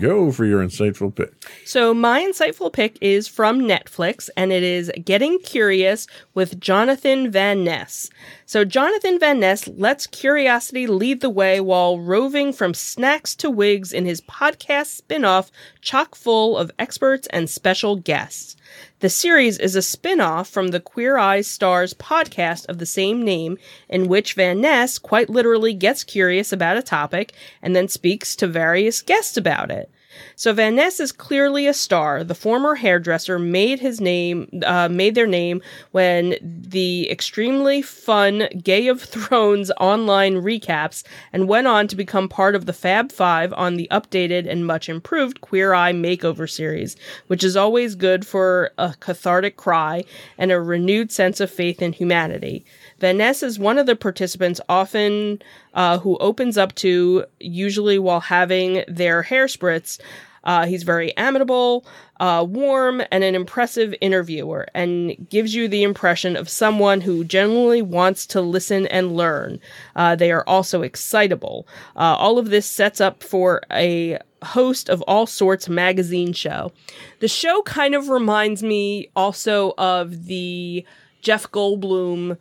B: Go for your insightful pick.
A: So, my insightful pick is from Netflix, and it is Getting Curious with Jonathan Van Ness. So, Jonathan Van Ness lets curiosity lead the way while roving from snacks to wigs in his podcast spin off, chock full of experts and special guests. The series is a spin off from the Queer Eyes Stars podcast of the same name, in which Van Ness quite literally gets curious about a topic and then speaks to various guests about it. So Van Ness is clearly a star. The former hairdresser made his name, uh, made their name when the extremely fun Gay of Thrones online recaps, and went on to become part of the Fab Five on the updated and much improved Queer Eye Makeover series, which is always good for a cathartic cry and a renewed sense of faith in humanity. Van Ness is one of the participants often uh, who opens up to, usually while having their hair spritz. Uh, he's very amiable, uh, warm, and an impressive interviewer, and gives you the impression of someone who genuinely wants to listen and learn. Uh, they are also excitable. Uh, all of this sets up for a host of all sorts magazine show. The show kind of reminds me also of the Jeff Goldblum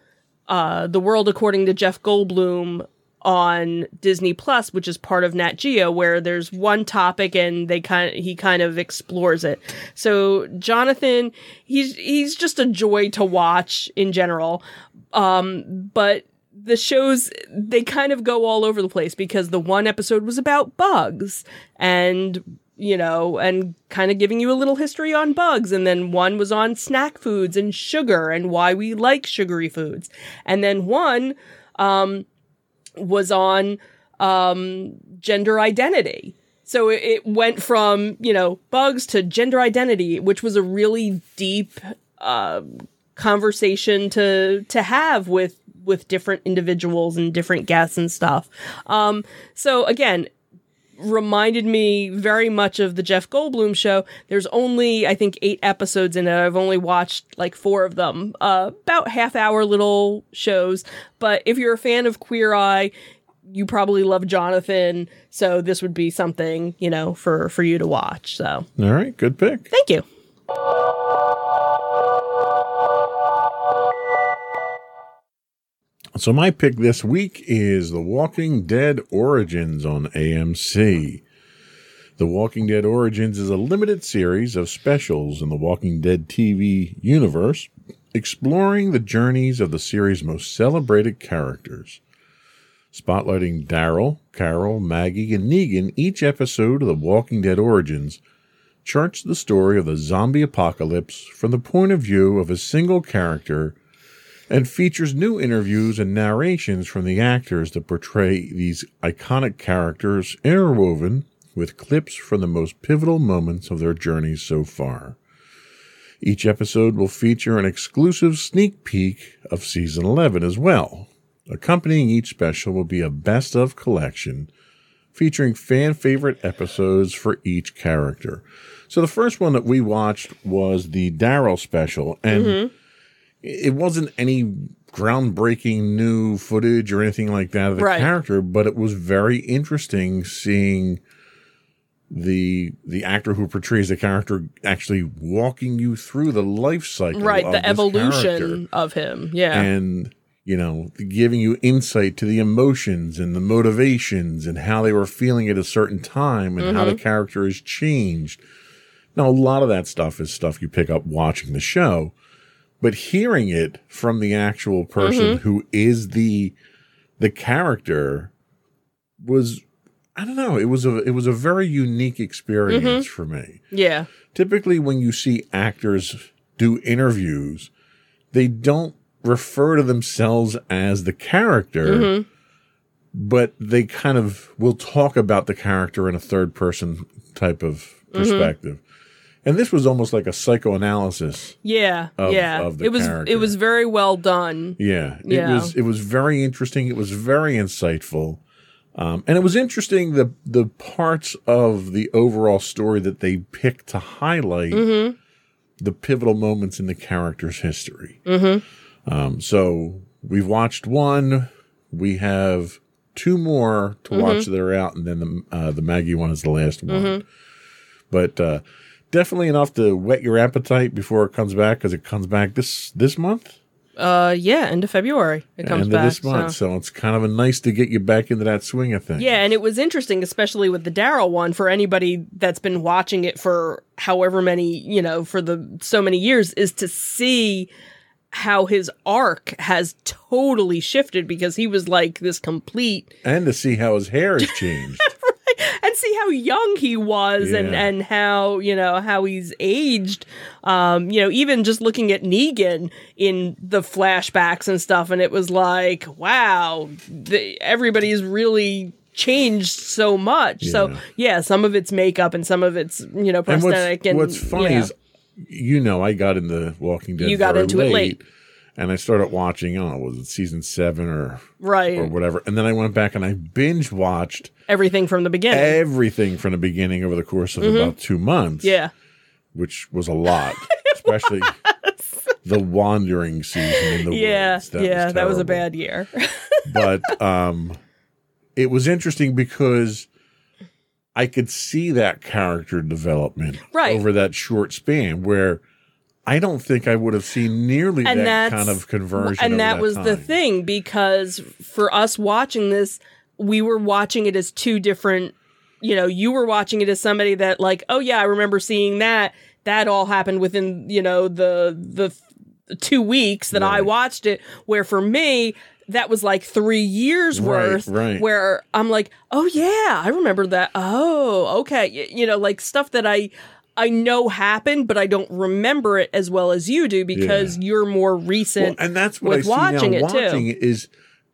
A: uh, The World According to Jeff Goldblum on Disney Plus, which is part of Nat Geo, where there's one topic and they kind of, he kind of explores it. So Jonathan, he's he's just a joy to watch in general. Um, but the shows they kind of go all over the place because the one episode was about bugs and you know, and kind of giving you a little history on bugs. And then one was on snack foods and sugar and why we like sugary foods. And then one, um, was on, um, gender identity. So it, went from, you know, bugs to gender identity, which was a really deep, uh, conversation to, to have with, with different individuals and different guests and stuff. Um, so again, reminded me very much of the Jeff Goldblum show. There's only, I think, eight episodes in it. I've only watched like four of them, uh, about half hour little shows. But if you're a fan of Queer Eye, you probably love Jonathan. So this would be something, you know, for, for you to watch. So
B: All right, good pick.
A: thank you.
B: So my pick this week is The Walking Dead Origins on AMC. The Walking Dead Origins is a limited series of specials in the Walking Dead TV universe, exploring the journeys of the series' most celebrated characters. Spotlighting Daryl, Carol, Maggie, and Negan, each episode of The Walking Dead Origins charts the story of the zombie apocalypse from the point of view of a single character and features new interviews and narrations from the actors that portray these iconic characters interwoven with clips from the most pivotal moments of their journeys so far. Each episode will feature an exclusive sneak peek of season 11 as well. Accompanying each special will be a best of collection featuring fan favorite episodes for each character. So the first one that we watched was the Daryl special, and
A: Mm-hmm.
B: It wasn't any groundbreaking new footage or anything like that of the
A: Right.
B: character, but it was very interesting seeing the the actor who portrays the character actually walking you through the life cycle
A: right,
B: of
A: the evolution of him. Yeah.
B: and you know giving you insight to the emotions and the motivations and how they were feeling at a certain time and how the mm-hmm. character has changed now a lot of that stuff is stuff you pick up watching the show but hearing it from the actual person mm-hmm. who is the the character was i don't know it was a it was a very unique experience mm-hmm. for me.
A: Yeah.
B: typically when you see actors do interviews, they don't refer to themselves as the character, mm-hmm. but they kind of will talk about the character in a third person type of perspective. And this was almost like a psychoanalysis.
A: Yeah.
B: Of-
A: yeah.
B: of the
A: it was
B: character.
A: it was very well done.
B: Yeah, it
A: Yeah.
B: was it was very interesting. It was very insightful, um, and it was interesting the the parts of the overall story that they picked to highlight
A: Mm-hmm.
B: the pivotal moments in the character's history. Mm-hmm. Um, so we've watched one. We have two more to
A: Mm-hmm.
B: watch that are out, and then the uh, the Maggie one is the last one. But uh, definitely enough to whet your appetite before it comes back because it comes back this this month
A: Uh yeah, end of February it comes
B: end
A: back.
B: of this month.
A: so.
B: So. it's kind of a nice to get you back into that swing of things.
A: Yeah, and it was interesting, especially with the Daryl one, for anybody that's been watching it for however many, you know, for the so many years, is to see how his arc has totally shifted because he was like this complete
B: And to see how his hair has changed. [laughs]
A: and see how young he was and
B: Yeah.
A: and how you know how he's aged um you know even just looking at Negan in the flashbacks and stuff and it was like wow the, everybody's really changed so much so
B: Yeah.
A: yeah some of it's makeup and some of it's you know
B: and what's,
A: prosthetic and,
B: what's funny
A: yeah.
B: is, you know, I got in the Walking Dead
A: You got into it late.
B: And I started watching, oh, was it season seven or,
A: right
B: or whatever? And then I went back and I binge watched
A: everything from the beginning
B: everything from the beginning over the course of about two months.
A: Mm-hmm. yeah
B: Which was a lot, [laughs] especially the wandering season in the
A: yeah
B: woods.
A: yeah that was a bad year [laughs]
B: but um it was interesting because I could see that character development
A: Right.
B: over that short span where I don't think I would have seen nearly
A: And
B: that kind of conversion.
A: and
B: over
A: that was the thing because for us watching this we were watching it as two different you know you were watching it as somebody that like oh yeah i remember seeing that that all happened within you know the the two weeks that i watched it where for me that was like three years
B: Right,
A: worth
B: right.
A: where i'm like oh yeah i remember that oh okay you know like stuff that i I know happened, but I don't remember it as well as you do because you're more recent
B: Well, and that's what
A: with
B: I see
A: watching
B: now
A: it, too.
B: watching it is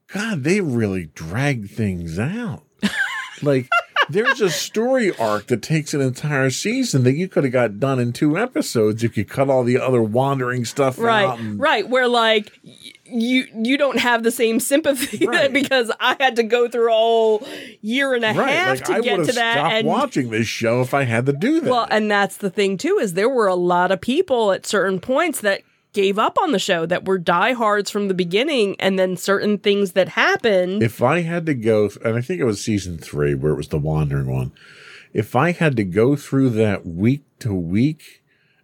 B: God, they really drag things out. [laughs] like there's a story arc that takes an entire season that you could have got done in two episodes if you cut all the other wandering stuff
A: right
B: out. and-
A: right where like y- you you don't have the same sympathy [laughs]
B: Right.
A: because i had to go through a whole year and a
B: Right,
A: half
B: like
A: to
B: I
A: get to that and
B: watching this show if I had to do that.
A: well and that's the thing too is there were a lot of people at certain points that gave up on the show that were diehards from the beginning and then certain things that happened
B: if I had to go, and I think it was season three where it was the wandering one. If I had to go through that week to week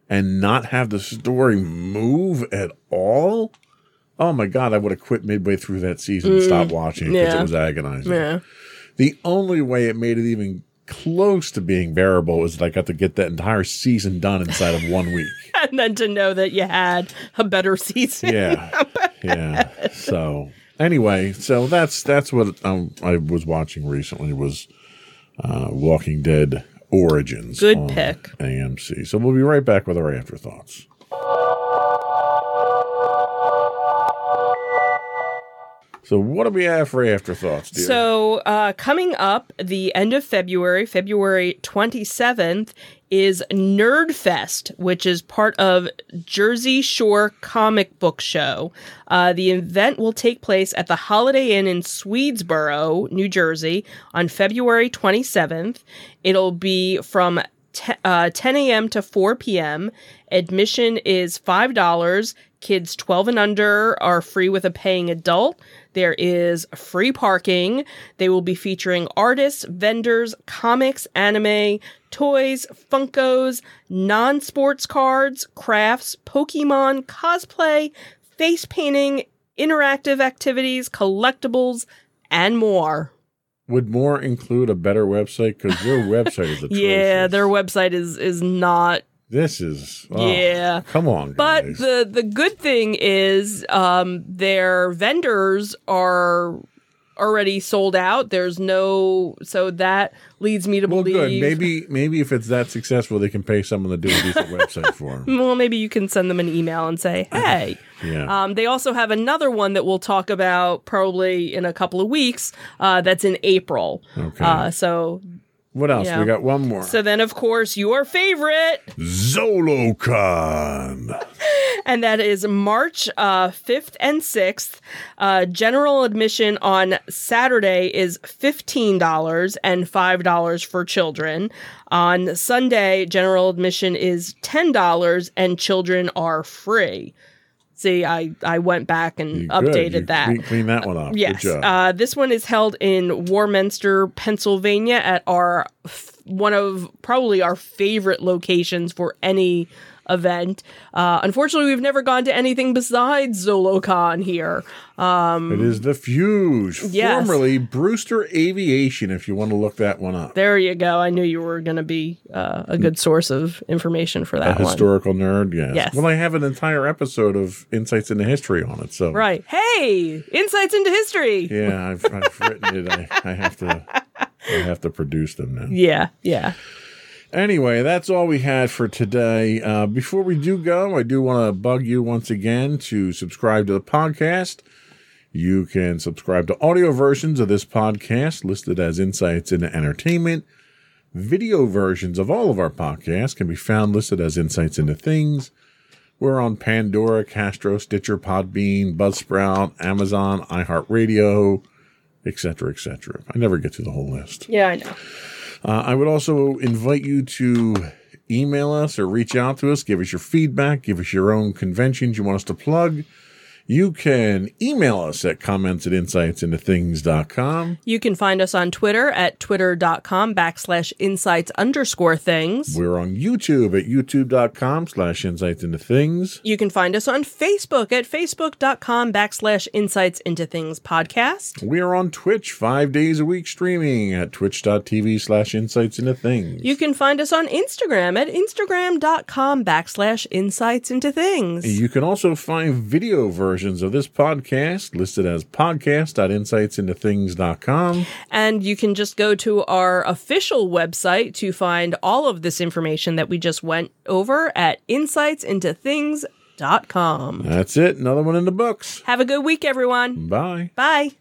B: and not have the story move at all, oh my god, I would have quit midway through that season and stopped watching because
A: Mm. yeah.
B: it was agonizing.
A: yeah
B: The only way it made it even close to being bearable was that I got to get that entire season done inside of one week. [laughs]
A: and then to know that you had a better season.
B: Yeah. [laughs] Yeah. so anyway so that's that's what um, i was watching recently was uh walking dead origins
A: Good pick.
B: amc so we'll be right back with our afterthoughts So what do we have for afterthoughts, dear?
A: So, uh, coming up the end of February, February 27th, is Nerdfest, which is part of Jersey Shore Comic Book Show. Uh, the event will take place at the Holiday Inn in Swedesboro, New Jersey, on February 27th. It'll be from te- uh, 10 a.m. to 4 p.m. Admission is $5. Kids 12 and under are free with a paying adult. There is free parking. They will be featuring artists, vendors, comics, anime, toys, Funkos, non sports cards, crafts, Pokemon, cosplay, face painting, interactive activities, collectibles, and more.
B: Would more include a better website? Because their website is atrocious. [laughs]
A: Yeah, their website is is not
B: This is. oh,
A: Yeah.
B: Come on,
A: But
B: guys.
A: the the good thing is um, their vendors are already sold out. There's no so that leads me to
B: well,
A: believe.
B: good. Maybe, maybe if it's that successful, they can pay someone to do a decent [laughs] website for them.
A: Well, maybe you can send them an email and say, [laughs] "Hey."
B: Yeah.
A: Um, they also have another one that we'll talk about probably in a couple of weeks. Uh, that's in April.
B: Okay.
A: Uh, so,
B: what else?
A: yeah.
B: We got one more.
A: so then of course your favorite,
B: Zolocon. [laughs]
A: and that is March uh, 5th and 6th. Uh, general admission on Saturday is $15 and $5 for children. On Sunday, general admission is $10 and children are free. See, I, I went back and
B: Good.
A: updated
B: You
A: that.
B: clean- Clean that one up.
A: Yes. Uh, this one is held in Warminster, Pennsylvania, at our f- one of probably our favorite locations for any event. Uh, unfortunately, we've never gone to anything besides ZoloCon here.
B: Um, it is the Fuge,
A: yes.
B: formerly Brewster Aviation. If you want to look that one up,
A: There you go. I knew you were going to be uh, a good source of information for
B: a
A: that one.
B: historical nerd. Yes.
A: Yes.
B: Well, I have an entire episode of Insights into History on it. So
A: Right. Hey, insights into history.
B: Yeah, I've, I've written it. I, I have to. I have to produce them now. [laughs]
A: Yeah, yeah.
B: Anyway, that's all we had for today. Uh, before we do go, I do want to bug you once again to subscribe to the podcast. You can subscribe to audio versions of this podcast listed as Insights into Entertainment. Video versions of all of our podcasts can be found listed as Insights into Things. We're on Pandora, Castro, Stitcher, Podbean, Buzzsprout, Amazon, iHeartRadio, etc., etc. I never get to the whole list.
A: Yeah, I know.
B: Uh, I would also invite you to email us or reach out to us, give us your feedback, give us your own conventions you want us to plug. You can email us at comments at insightsintothings.com.
A: You can find us on Twitter at twitter.com backslash insights underscore things.
B: We're on YouTube at youtube.com slash insights into things.
A: You can find us on Facebook at facebook.com backslash insights into things podcast.
B: We are on Twitch five days a week streaming at twitch.tv slash insights into things.
A: You can find us on Instagram at instagram.com backslash insights into things.
B: You can also find video versions of this podcast listed as podcast.insightsintothings.com.
A: And you can just go to our official website to find all of this information that we just went over at insightsintothings.com.
B: That's it. Another one in the books.
A: Have a good week, everyone.
B: Bye.
A: Bye.